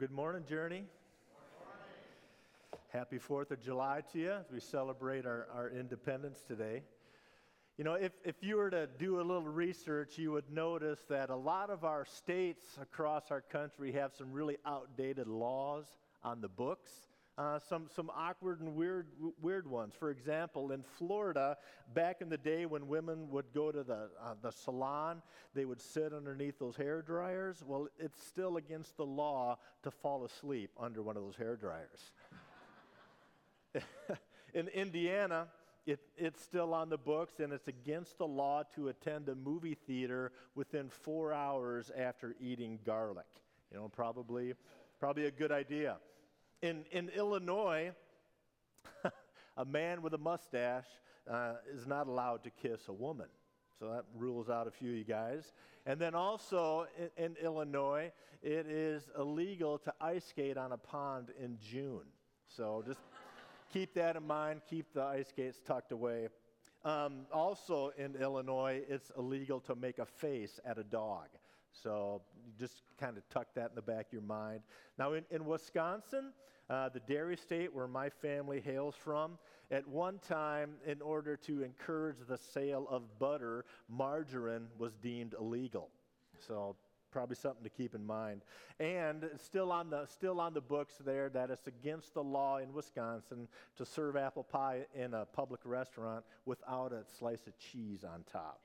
Good morning, Journey. Happy 4th of July to you as we celebrate our, our independence today. You know, if, if you were to do a little research, you would notice that a lot of our states across our country have some really outdated laws on the books. Uh, some, some awkward and weird, weird ones. For example, in Florida, back in the day when women would go to the, uh, the salon, they would sit underneath those hair dryers. Well, it's still against the law to fall asleep under one of those hair dryers. in Indiana, it, it's still on the books, and it's against the law to attend a movie theater within four hours after eating garlic. You know, probably, probably a good idea. In, in Illinois, a man with a mustache uh, is not allowed to kiss a woman. So that rules out a few of you guys. And then also in, in, Illinois, it is illegal to ice skate on a pond in June. So just keep that in mind. Keep the ice skates tucked away. Um, also in Illinois, it's illegal to make a face at a dog. So just kind of tuck that in the back of your mind. Now, in, in Wisconsin, uh, the dairy state where my family hails from, at one time, in order to encourage the sale of butter, margarine was deemed illegal. So probably something to keep in mind. And still on the still on the books there that it's against the law in Wisconsin to serve apple pie in a public restaurant without a slice of cheese on top.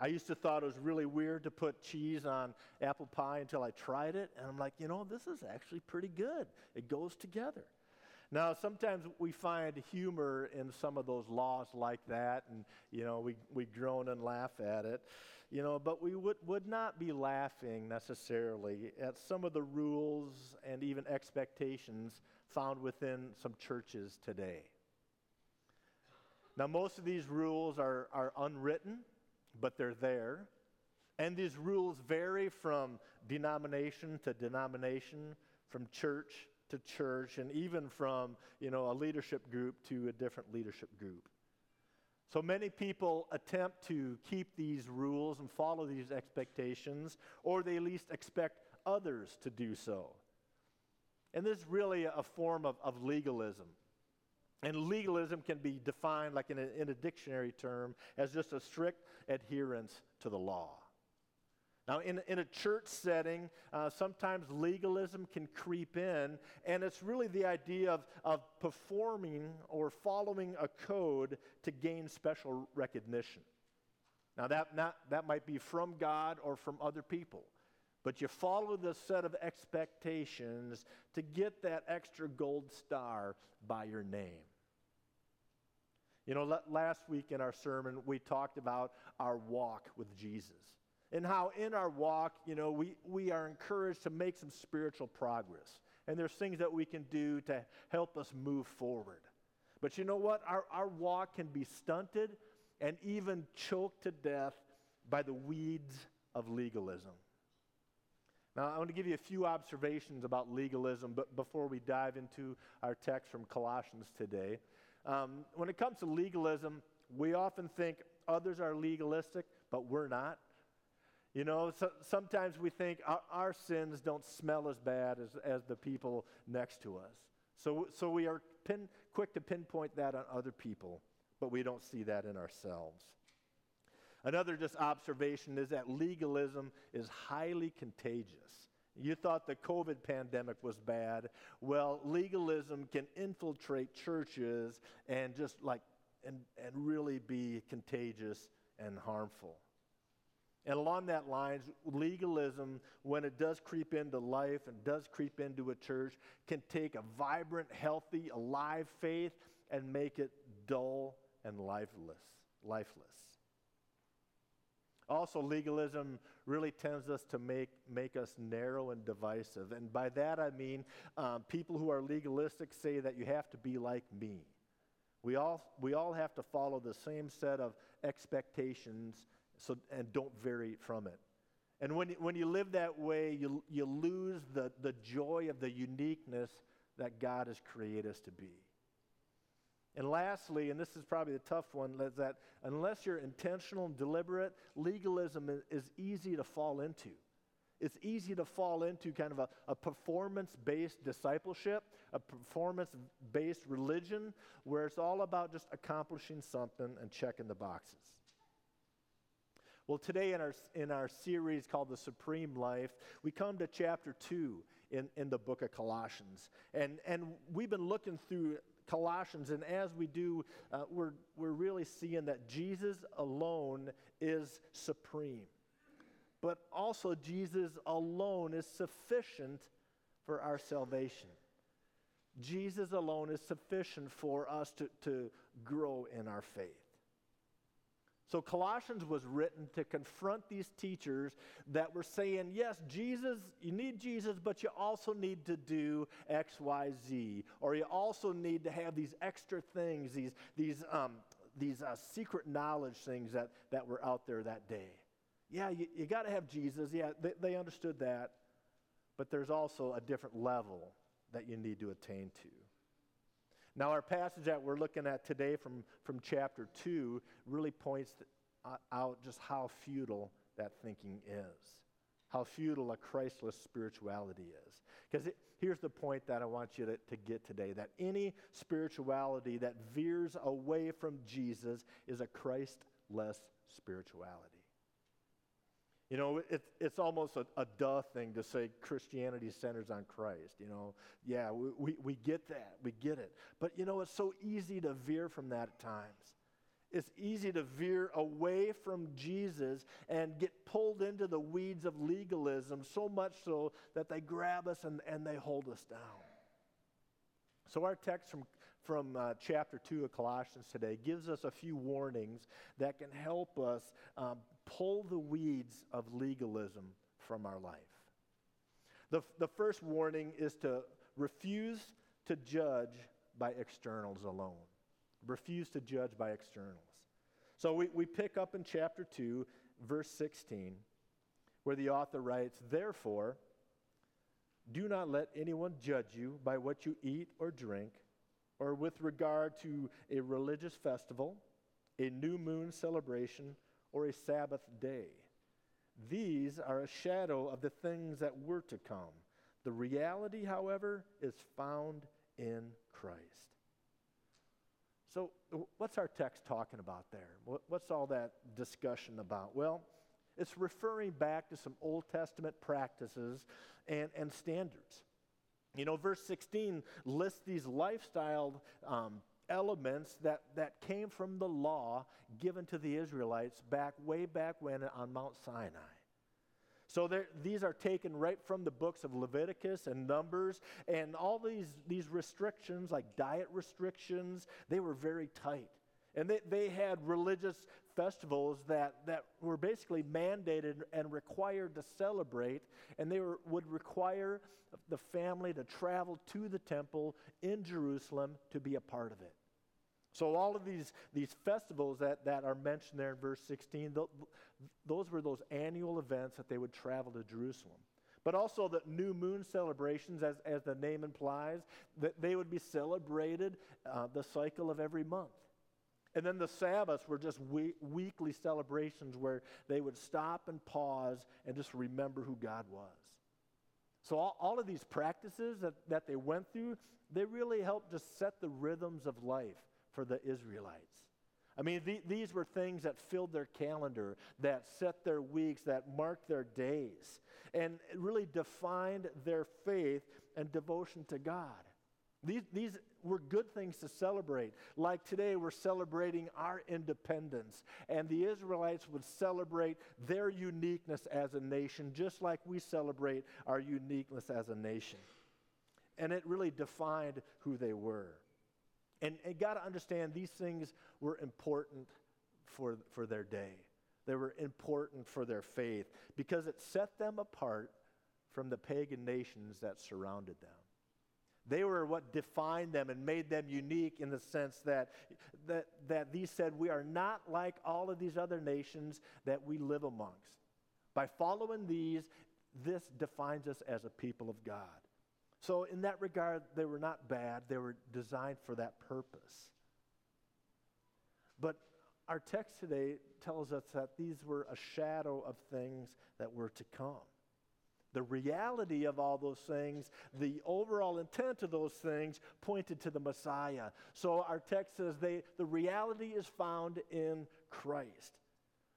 I used to thought it was really weird to put cheese on apple pie until I tried it, and I'm like, you know, this is actually pretty good. It goes together. Now, sometimes we find humor in some of those laws like that, and, you know, we, we groan and laugh at it, you know, but we would, would not be laughing necessarily at some of the rules and even expectations found within some churches today. Now, most of these rules are, are unwritten but they're there. And these rules vary from denomination to denomination, from church to church, and even from, you know, a leadership group to a different leadership group. So many people attempt to keep these rules and follow these expectations, or they at least expect others to do so. And this is really a form of, of legalism. And legalism can be defined, like in a, in a dictionary term, as just a strict adherence to the law. Now, in, in a church setting, uh, sometimes legalism can creep in, and it's really the idea of, of performing or following a code to gain special recognition. Now, that, not, that might be from God or from other people, but you follow the set of expectations to get that extra gold star by your name. You know, last week in our sermon, we talked about our walk with Jesus and how in our walk, you know, we, we are encouraged to make some spiritual progress. And there's things that we can do to help us move forward. But you know what? Our, our walk can be stunted and even choked to death by the weeds of legalism. Now, I want to give you a few observations about legalism but before we dive into our text from Colossians today. Um, when it comes to legalism, we often think others are legalistic, but we're not. You know, so, sometimes we think our, our, sins don't smell as bad as, as the people next to us. So, so we are pin, quick to pinpoint that on other people, but we don't see that in ourselves. Another just observation is that legalism is highly contagious. You thought the COVID pandemic was bad. Well, legalism can infiltrate churches and just like, and, and really be contagious and harmful. And along that lines, legalism, when it does creep into life and does creep into a church, can take a vibrant, healthy, alive faith and make it dull and lifeless. Lifeless. Also, legalism really tends us to make, make us narrow and divisive. And by that I mean um, people who are legalistic say that you have to be like me. We all, we all have to follow the same set of expectations so, and don't vary from it. And when, when you live that way, you, you lose the, the joy of the uniqueness that God has created us to be. And lastly, and this is probably the tough one, is that unless you're intentional and deliberate, legalism is easy to fall into. it's easy to fall into kind of a, a performance based discipleship, a performance based religion, where it's all about just accomplishing something and checking the boxes. Well, today in our, in our series called The Supreme Life, we come to chapter 2 in, in the book of Colossians. And, and we've been looking through Colossians, and as we do, uh, we're, we're really seeing that Jesus alone is supreme. But also, Jesus alone is sufficient for our salvation. Jesus alone is sufficient for us to, to grow in our faith. So, Colossians was written to confront these teachers that were saying, yes, Jesus, you need Jesus, but you also need to do X, Y, Z. Or you also need to have these extra things, these, these, um, these uh, secret knowledge things that, that were out there that day. Yeah, you, you got to have Jesus. Yeah, they, they understood that. But there's also a different level that you need to attain to. Now, our passage that we're looking at today from, from chapter 2 really points out just how futile that thinking is, how futile a Christless spirituality is. Because here's the point that I want you to, to get today that any spirituality that veers away from Jesus is a Christless spirituality. You know, it's, it's almost a, a duh thing to say Christianity centers on Christ. You know, yeah, we, we, we get that. We get it. But, you know, it's so easy to veer from that at times. It's easy to veer away from Jesus and get pulled into the weeds of legalism, so much so that they grab us and, and they hold us down. So, our text from, from uh, chapter 2 of Colossians today gives us a few warnings that can help us um, pull the weeds of legalism from our life. The, the first warning is to refuse to judge by externals alone. Refuse to judge by externals. So we, we pick up in chapter 2, verse 16, where the author writes, Therefore, do not let anyone judge you by what you eat or drink, or with regard to a religious festival, a new moon celebration, or a Sabbath day. These are a shadow of the things that were to come. The reality, however, is found in Christ. So, what's our text talking about there? What's all that discussion about? Well, it's referring back to some Old Testament practices and, and standards. You know, verse 16 lists these lifestyle um, elements that, that came from the law given to the Israelites back way back when on Mount Sinai. So these are taken right from the books of Leviticus and Numbers, and all these, these restrictions, like diet restrictions, they were very tight. And they, they had religious festivals that, that were basically mandated and required to celebrate, and they were, would require the family to travel to the temple in Jerusalem to be a part of it. So, all of these, these festivals that, that are mentioned there in verse 16, th- those were those annual events that they would travel to Jerusalem. But also the new moon celebrations, as, as the name implies, that they would be celebrated uh, the cycle of every month. And then the Sabbaths were just we- weekly celebrations where they would stop and pause and just remember who God was. So, all, all of these practices that, that they went through, they really helped just set the rhythms of life for the Israelites. I mean, the, these were things that filled their calendar, that set their weeks, that marked their days, and really defined their faith and devotion to God. These, these were good things to celebrate. Like today, we're celebrating our independence, and the Israelites would celebrate their uniqueness as a nation, just like we celebrate our uniqueness as a nation. And it really defined who they were. And, and got to understand these things were important for, for their day. They were important for their faith because it set them apart from the pagan nations that surrounded them. They were what defined them and made them unique in the sense that, that, that these said, We are not like all of these other nations that we live amongst. By following these, this defines us as a people of God. So, in that regard, they were not bad, they were designed for that purpose. But our text today tells us that these were a shadow of things that were to come. The reality of all those things, the overall intent of those things pointed to the Messiah. So our text says they, the reality is found in Christ.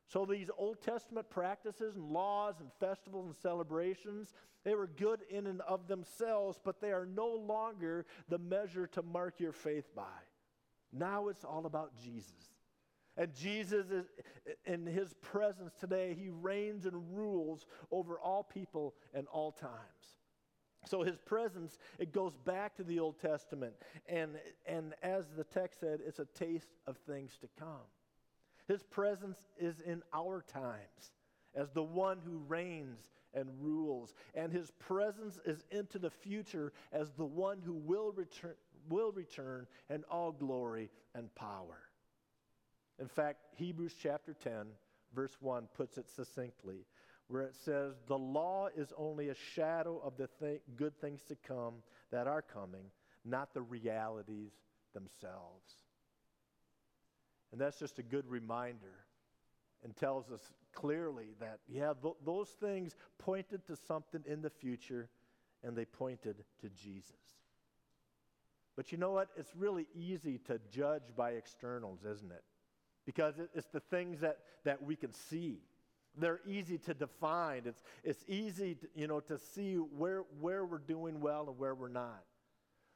So these Old Testament practices and laws and festivals and celebrations, they were good in and of themselves, but they are no longer the measure to mark your faith by. Now it's all about Jesus. And Jesus is in his presence today, he reigns and rules over all people and all times. So his presence, it goes back to the Old Testament. And, and as the text said, it's a taste of things to come. His presence is in our times as the one who reigns and rules. And his presence is into the future as the one who will return, will return in all glory and power. In fact, Hebrews chapter 10, verse 1 puts it succinctly, where it says, The law is only a shadow of the th- good things to come that are coming, not the realities themselves. And that's just a good reminder and tells us clearly that, yeah, th- those things pointed to something in the future and they pointed to Jesus. But you know what? It's really easy to judge by externals, isn't it? because it's the things that, that we can see. They're easy to define. It's, it's easy to, you know, to see where, where we're doing well and where we're not.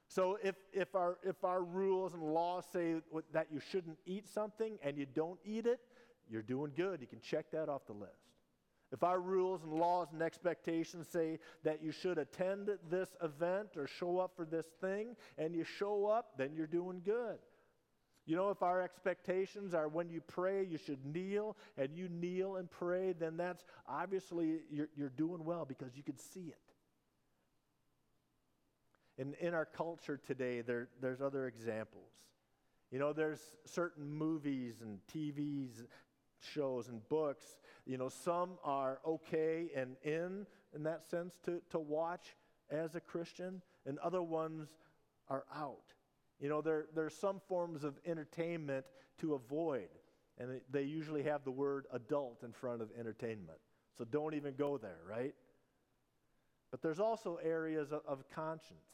So if, if, our, if our rules and laws say that you shouldn't eat something and you don't eat it, you're doing good. You can check that off the list. If our rules and laws and expectations say that you should attend this event or show up for this thing and you show up, then you're doing good. You know, if our expectations are when you pray, you should kneel, and you kneel and pray, then that's obviously you're, you're doing well because you can see it. In, in our culture today, there, there's other examples. You know, there's certain movies and TVs shows and books. You know, some are okay and in, in that sense, to, to watch as a Christian, and other ones are out. You know, there, there are some forms of entertainment to avoid, and they usually have the word adult in front of entertainment. So don't even go there, right? But there's also areas of, of conscience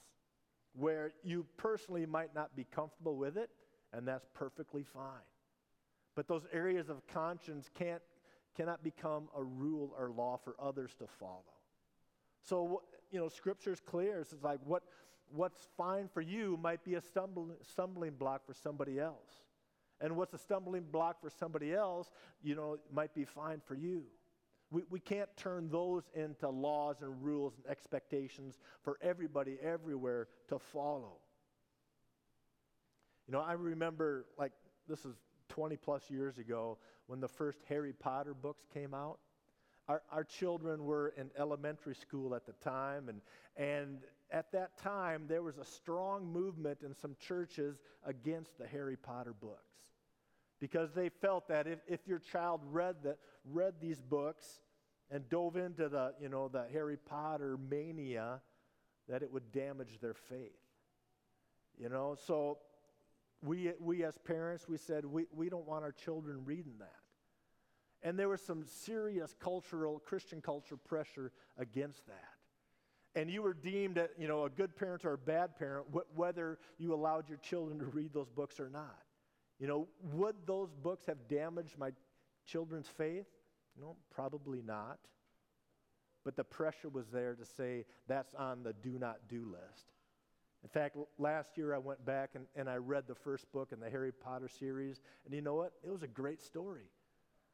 where you personally might not be comfortable with it, and that's perfectly fine. But those areas of conscience can't, cannot become a rule or law for others to follow. So, you know, Scripture's clear. It's like what, what's fine for you might be a stumbling, stumbling block for somebody else. And what's a stumbling block for somebody else, you know, might be fine for you. We, we can't turn those into laws and rules and expectations for everybody everywhere to follow. You know, I remember, like, this is 20 plus years ago when the first Harry Potter books came out. Our, our children were in elementary school at the time, and, and at that time, there was a strong movement in some churches against the Harry Potter books because they felt that if, if your child read, the, read these books and dove into the, you know, the Harry Potter mania, that it would damage their faith. You know, so we, we as parents, we said we, we don't want our children reading that. And there was some serious cultural, Christian culture pressure against that and you were deemed a, you know, a good parent or a bad parent, wh- whether you allowed your children to read those books or not. You know, would those books have damaged my children's faith? No, probably not. But the pressure was there to say that's on the do not do list. In fact, last year I went back and, and I read the first book in the Harry Potter series, and you know what? It was a great story.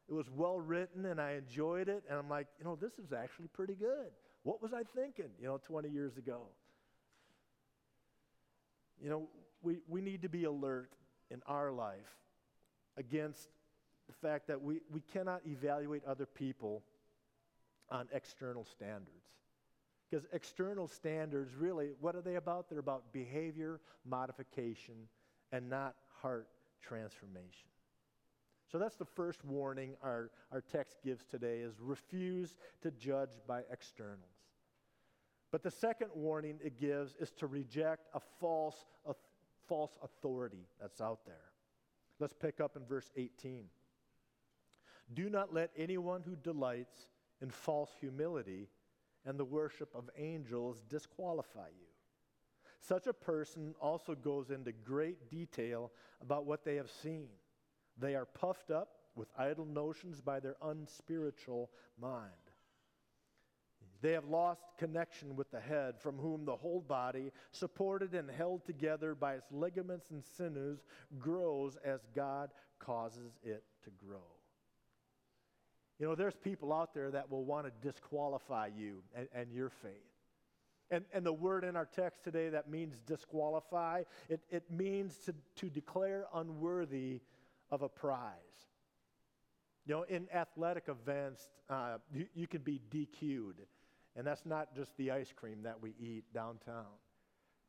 It was well written, and I enjoyed it, and I'm like, you know, this is actually pretty good. What was I thinking, you know, 20 years ago? You know, we, we need to be alert in our life against the fact that we, we cannot evaluate other people on external standards. Because external standards, really, what are they about? They're about behavior modification and not heart transformation. So that's the first warning our, our text gives today is refuse to judge by externals. But the second warning it gives is to reject a false, a false authority that's out there. Let's pick up in verse 18. Do not let anyone who delights in false humility and the worship of angels disqualify you. Such a person also goes into great detail about what they have seen. They are puffed up with idle notions by their unspiritual mind. They have lost connection with the head, from whom the whole body, supported and held together by its ligaments and sinews, grows as God causes it to grow. You know, there's people out there that will want to disqualify you and, and your faith. And, and the word in our text today that means disqualify, it, it means to, to declare unworthy of a prize. You know, in athletic events, uh, you, you can be DQ'd. And that's not just the ice cream that we eat downtown.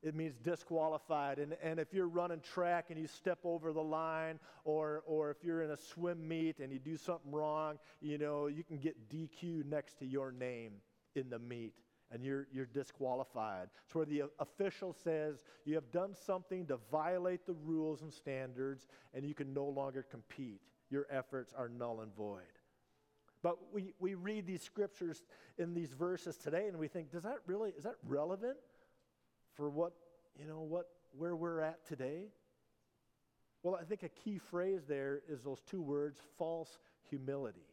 It means disqualified. And, and if you're running track and you step over the line, or, or if you're in a swim meet and you do something wrong, you know, you can get DQ next to your name in the meet and you're, you're disqualified. It's where the official says you have done something to violate the rules and standards and you can no longer compete. Your efforts are null and void. But we, we read these scriptures in these verses today and we think, does that really, is that relevant for what, you know, what, where we're at today? Well, I think a key phrase there is those two words, false humility.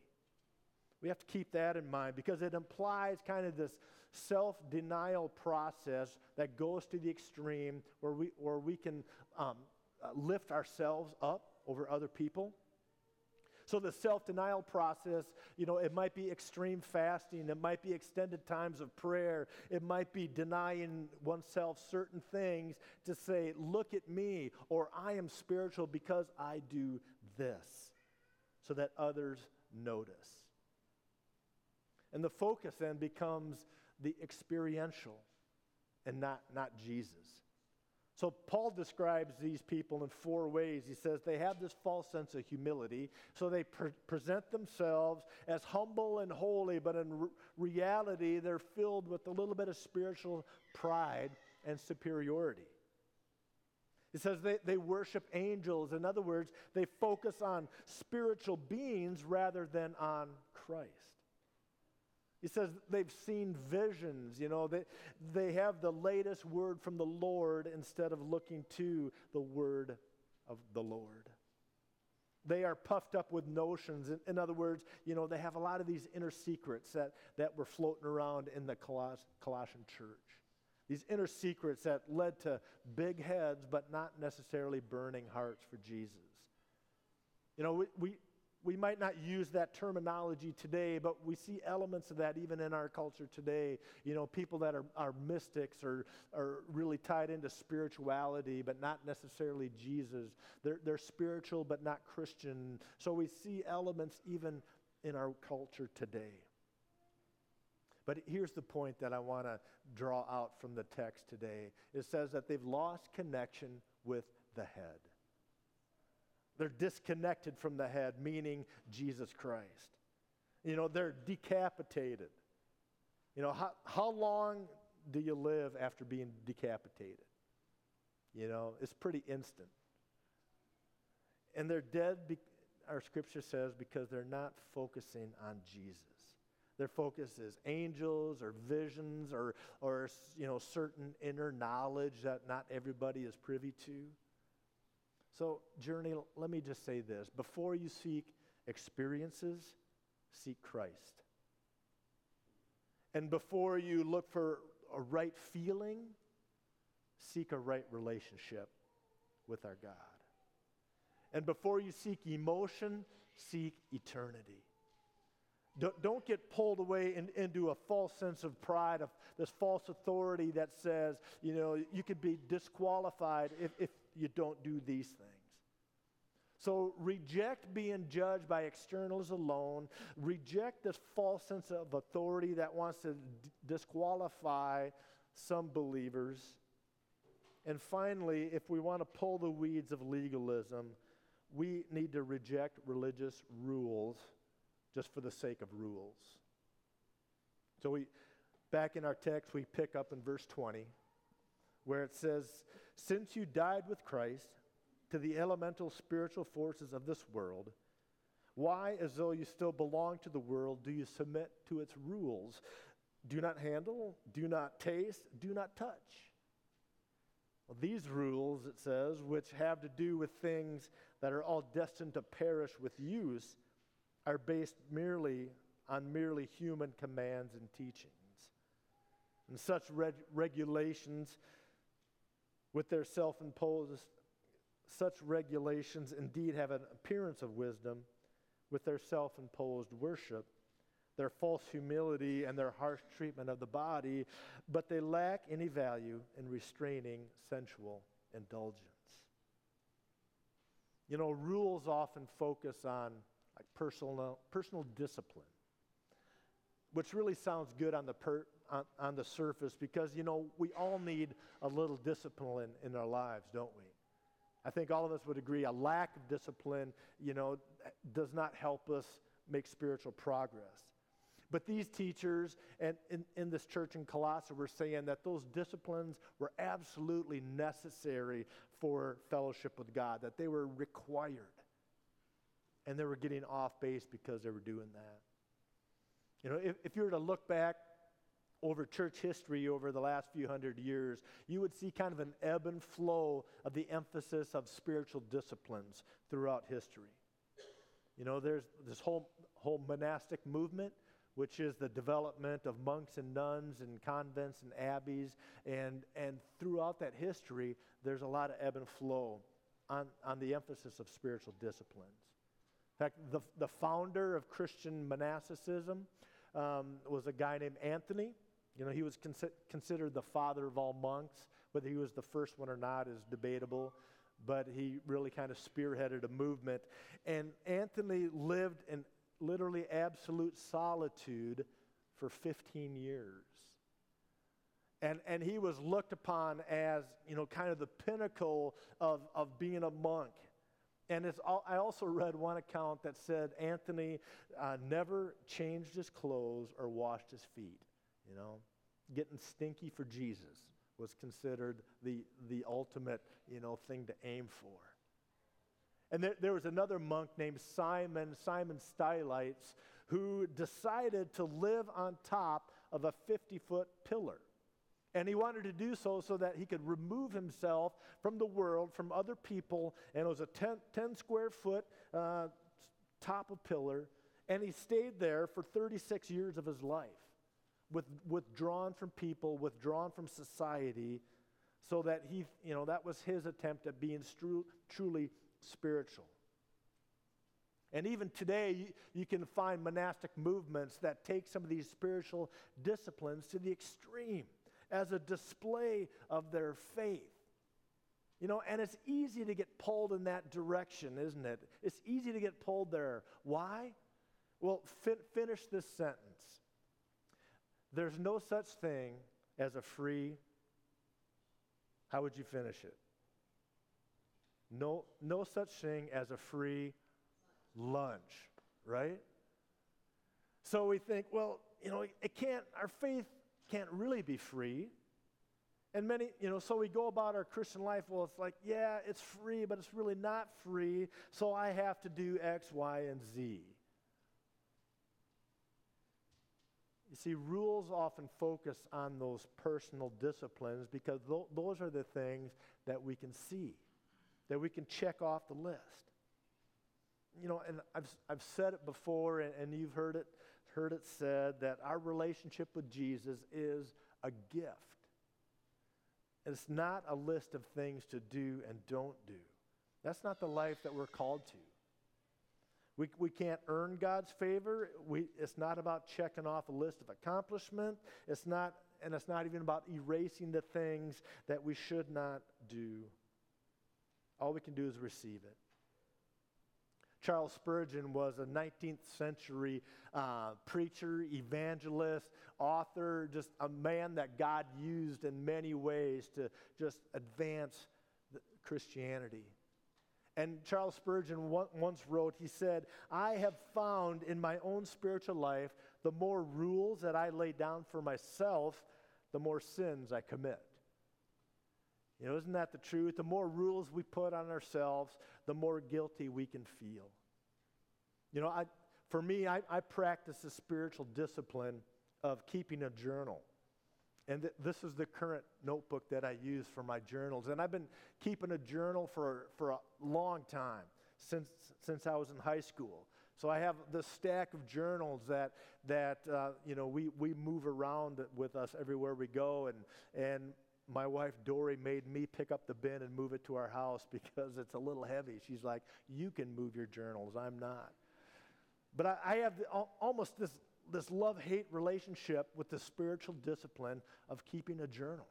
We have to keep that in mind because it implies kind of this self denial process that goes to the extreme where we, where we can um, uh, lift ourselves up over other people. So the self-denial process, you know, it might be extreme fasting, it might be extended times of prayer, it might be denying oneself certain things to say, "Look at me," or "I am spiritual because I do this," so that others notice. And the focus then becomes the experiential and not, not Jesus. So Paul describes these people in four ways. He says they have this false sense of humility, so they pre- present themselves as humble and holy, but in re- reality, they're filled with a little bit of spiritual pride and superiority. It says they, they worship angels. In other words, they focus on spiritual beings rather than on Christ. He says they've seen visions, you know, they, they have the latest word from the Lord instead of looking to the word of the Lord. They are puffed up with notions. In, in other words, you know, they have a lot of these inner secrets that, that were floating around in the Coloss- Colossian church. These inner secrets that led to big heads, but not necessarily burning hearts for Jesus. You know, we, we, we might not use that terminology today, but we see elements of that even in our culture today. You know, people that are, are mystics or are really tied into spirituality, but not necessarily Jesus. They're, they're spiritual, but not Christian. So we see elements even in our culture today. But here's the point that I want to draw out from the text today it says that they've lost connection with the head. They're disconnected from the head, meaning Jesus Christ. You know, they're decapitated. You know, how, how long do you live after being decapitated? You know, it's pretty instant. And they're dead, be- our scripture says, because they're not focusing on Jesus. Their focus is angels or visions or, or you know, certain inner knowledge that not everybody is privy to. So, Journey, let me just say this. Before you seek experiences, seek Christ. And before you look for a right feeling, seek a right relationship with our God. And before you seek emotion, seek eternity. Don't, don't get pulled away in, into a false sense of pride, of this false authority that says, you know, you could be disqualified if, if you don't do these things. So reject being judged by externals alone. Reject this false sense of authority that wants to d- disqualify some believers. And finally, if we want to pull the weeds of legalism, we need to reject religious rules just for the sake of rules. So we back in our text we pick up in verse 20 where it says, "Since you died with Christ, to the elemental spiritual forces of this world, why, as though you still belong to the world, do you submit to its rules? do not handle, do not taste, do not touch. Well, these rules, it says, which have to do with things that are all destined to perish with use, are based merely on merely human commands and teachings. And such reg- regulations, with their self imposed, such regulations indeed have an appearance of wisdom with their self imposed worship, their false humility, and their harsh treatment of the body, but they lack any value in restraining sensual indulgence. You know, rules often focus on like personal, personal discipline, which really sounds good on the, per, on, on the surface because, you know, we all need a little discipline in our lives, don't we? I think all of us would agree a lack of discipline, you know, does not help us make spiritual progress. But these teachers and in, in this church in Colossae were saying that those disciplines were absolutely necessary for fellowship with God, that they were required. And they were getting off base because they were doing that. You know, if, if you were to look back over church history over the last few hundred years, you would see kind of an ebb and flow of the emphasis of spiritual disciplines throughout history. You know, there's this whole, whole monastic movement, which is the development of monks and nuns and convents and abbeys. And, and throughout that history, there's a lot of ebb and flow on, on the emphasis of spiritual disciplines. In fact, the, the founder of Christian monasticism um, was a guy named Anthony. You know, he was consi- considered the father of all monks. Whether he was the first one or not is debatable, but he really kind of spearheaded a movement. And Anthony lived in literally absolute solitude for 15 years. And, and he was looked upon as, you know, kind of the pinnacle of, of being a monk. And it's all, I also read one account that said Anthony uh, never changed his clothes or washed his feet. You know, getting stinky for Jesus was considered the, the ultimate, you know, thing to aim for. And there, there was another monk named Simon, Simon Stylites, who decided to live on top of a 50 foot pillar. And he wanted to do so so that he could remove himself from the world, from other people. And it was a 10, 10 square foot uh, top of pillar. And he stayed there for 36 years of his life with, withdrawn from people, withdrawn from society, so that he, you know, that was his attempt at being stru- truly spiritual. And even today, you, you, can find monastic movements that take some of these spiritual disciplines to the extreme as a display of their faith. You know, and it's easy to get pulled in that direction, isn't it? It's easy to get pulled there. Why? Well, fi- finish this sentence. There's no such thing as a free, how would you finish it? No, no such thing as a free lunch, right? So we think, well, you know, it can't, our faith can't really be free. And many, you know, so we go about our Christian life, well, it's like, yeah, it's free, but it's really not free, so I have to do X, Y, and Z. You see, rules often focus on those personal disciplines because th- those are the things that we can see, that we can check off the list. You know, and I've, I've said it before, and, and you've heard it, heard it said that our relationship with Jesus is a gift. It's not a list of things to do and don't do. That's not the life that we're called to. We, we can't earn God's favor. We, it's not about checking off a list of accomplishment. It's not, and it's not even about erasing the things that we should not do. All we can do is receive it. Charles Spurgeon was a 19th century uh, preacher, evangelist, author, just a man that God used in many ways to just advance Christianity. And Charles Spurgeon once wrote, he said, I have found in my own spiritual life, the more rules that I lay down for myself, the more sins I commit. You know, isn't that the truth? The more rules we put on ourselves, the more guilty we can feel. You know, I, for me, I, I practice a spiritual discipline of keeping a journal. And th- this is the current notebook that I use for my journals. And I've been keeping a journal for, for a long time, since, since I was in high school. So I have this stack of journals that, that uh, you know, we, we move around with us everywhere we go. And, and my wife Dory made me pick up the bin and move it to our house because it's a little heavy. She's like, You can move your journals, I'm not. But I, I have the, almost this this love hate relationship with the spiritual discipline of keeping a journal.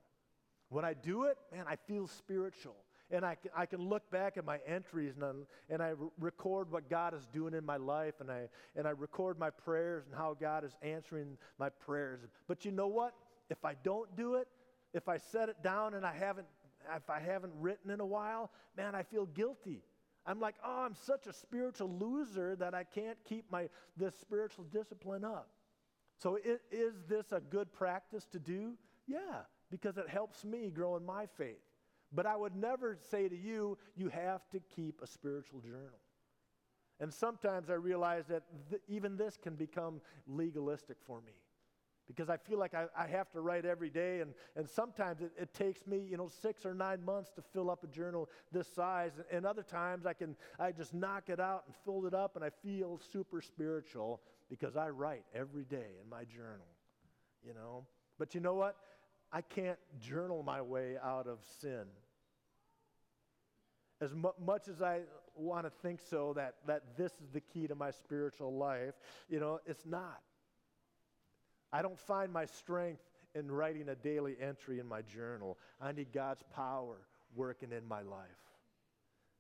When I do it, man, I feel spiritual. And I can, I can look back at my entries and, I, and I record what God is doing in my life and I, and I record my prayers and how God is answering my prayers. But you know what? If I don't do it, if I set it down and I haven't, if I haven't written in a while, man, I feel guilty. I'm like, oh, I'm such a spiritual loser that I can't keep my this spiritual discipline up. So it, is this a good practice to do? Yeah, because it helps me grow in my faith. But I would never say to you, you have to keep a spiritual journal. And sometimes I realize that th- even this can become legalistic for me because I feel like I, I, have to write every day, and, and sometimes it, it, takes me, you know, six or nine months to fill up a journal this size, and, other times I can I just knock it out and fill it up, and I feel super spiritual because I write every day in my journal, you know. But you know what? I can't journal my way out of sin. As mu- much as I want to think so, that, that this is the key to my spiritual life, you know, it's not. I don't find my strength in writing a daily entry in my journal. I need God's power working in my life.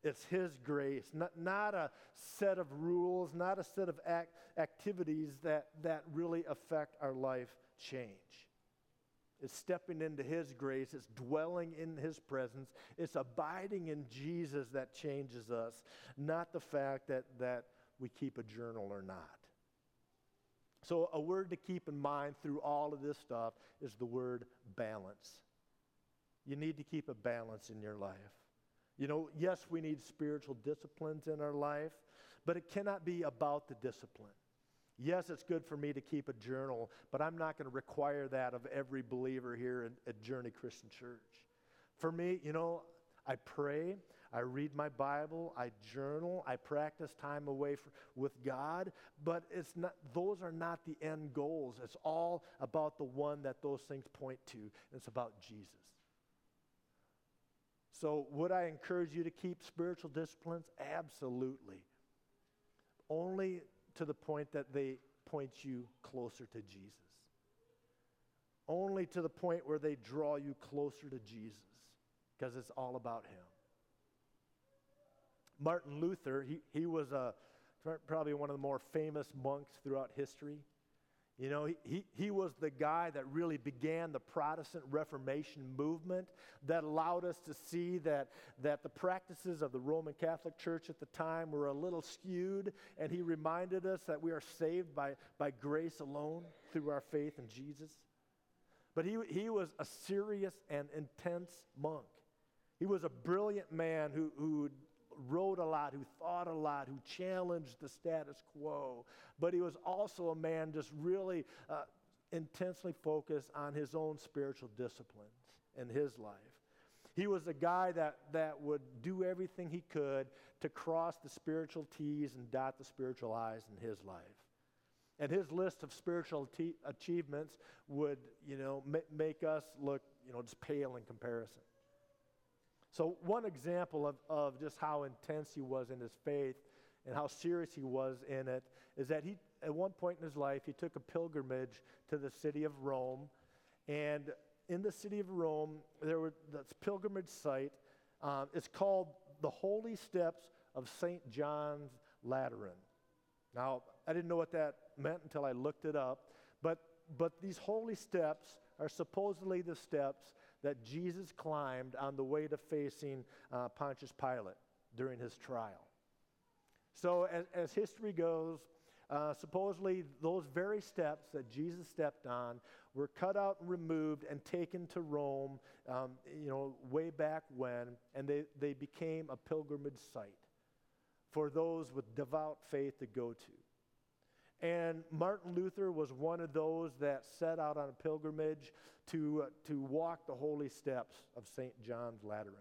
It's His grace, not, not a set of rules, not a set of act, activities that, that really affect our life change. It's stepping into His grace, it's dwelling in His presence, it's abiding in Jesus that changes us, not the fact that, that we keep a journal or not. So, a word to keep in mind through all of this stuff is the word balance. You need to keep a balance in your life. You know, yes, we need spiritual disciplines in our life, but it cannot be about the discipline. Yes, it's good for me to keep a journal, but I'm not going to require that of every believer here in, at Journey Christian Church. For me, you know, I pray, I read my Bible, I journal, I practice time away for, with God, but it's not, those are not the end goals. It's all about the one that those things point to, and it's about Jesus. So, would I encourage you to keep spiritual disciplines? Absolutely. Only to the point that they point you closer to Jesus. Only to the point where they draw you closer to Jesus, because it's all about Him. Martin Luther, he, he was a, probably one of the more famous monks throughout history. You know, he, he, he was the guy that really began the Protestant Reformation movement that allowed us to see that, that the practices of the Roman Catholic Church at the time were a little skewed, and he reminded us that we are saved by, by grace alone through our faith in Jesus. But he, he was a serious and intense monk. He was a brilliant man who, who wrote a lot, who thought a lot, who challenged the status quo. But he was also a man just really uh, intensely focused on his own spiritual disciplines in his life. He was a guy that, that would do everything he could to cross the spiritual T's and dot the spiritual I's in his life. And his list of spiritual t- achievements would, you know, ma- make us look, you know, just pale in comparison. So, one example of, of just how intense he was in his faith and how serious he was in it is that he, at one point in his life, he took a pilgrimage to the city of Rome. And in the city of Rome, there was this pilgrimage site. Um, it's called the Holy Steps of St. John's Lateran. Now, I didn't know what that meant until I looked it up, but, but these holy steps are supposedly the steps that Jesus climbed on the way to facing uh, Pontius Pilate during his trial. So, as, as history goes, uh, supposedly those very steps that Jesus stepped on were cut out and removed and taken to Rome, um, you know, way back when, and they, they became a pilgrimage site for those with devout faith to go to. And Martin Luther was one of those that set out on a pilgrimage to, uh, to walk the holy steps of St. John's Lateran.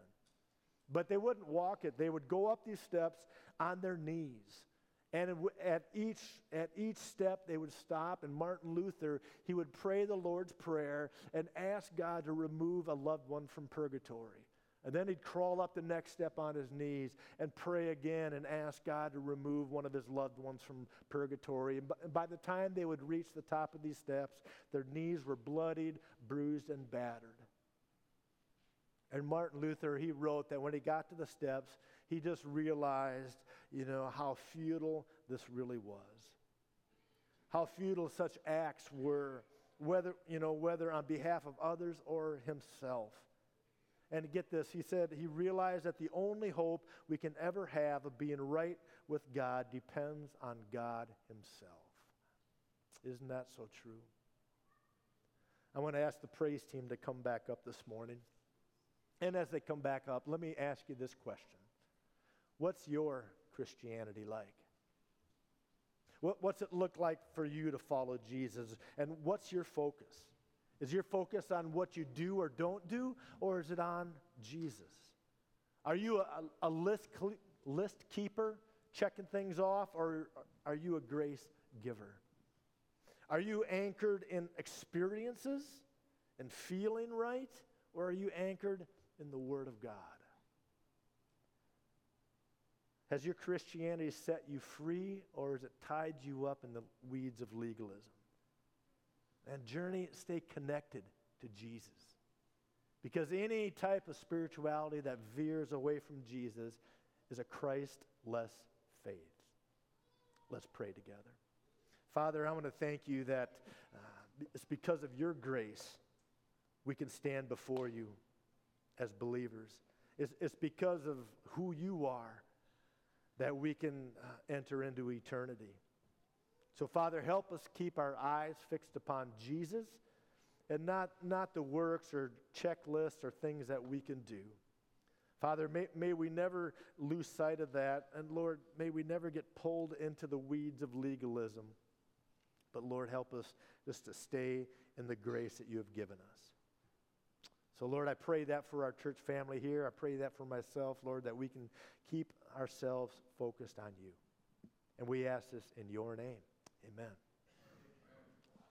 But they wouldn't walk it, they would go up these steps on their knees. And at each, at each step, they would stop, and Martin Luther, he would pray the Lord's Prayer and ask God to remove a loved one from purgatory. And then he'd crawl up the next step on his knees and pray again and ask God to remove one of his loved ones from purgatory. And by the time they would reach the top of these steps, their knees were bloodied, bruised, and battered. And Martin Luther, he wrote that when he got to the steps, he just realized, you know, how futile this really was. How futile such acts were, whether, you know, whether on behalf of others or himself. And get this, he said he realized that the only hope we can ever have of being right with God depends on God Himself. Isn't that so true? I want to ask the praise team to come back up this morning. And as they come back up, let me ask you this question What's your Christianity like? What, what's it look like for you to follow Jesus? And what's your focus? Is your focus on what you do or don't do, or is it on Jesus? Are you a, a list, list keeper, checking things off, or are you a grace giver? Are you anchored in experiences and feeling right, or are you anchored in the Word of God? Has your Christianity set you free, or has it tied you up in the weeds of legalism? And journey, stay connected to Jesus. Because any type of spirituality that veers away from Jesus is a Christ less faith. Let's pray together. Father, I want to thank you that uh, it's because of your grace we can stand before you as believers. It's, it's because of who you are that we can uh, enter into eternity. So, Father, help us keep our eyes fixed upon Jesus and not, not the works or checklists or things that we can do. Father, may, may we never lose sight of that. And Lord, may we never get pulled into the weeds of legalism. But Lord, help us just to stay in the grace that you have given us. So, Lord, I pray that for our church family here. I pray that for myself, Lord, that we can keep ourselves focused on you. And we ask this in your name. Amen.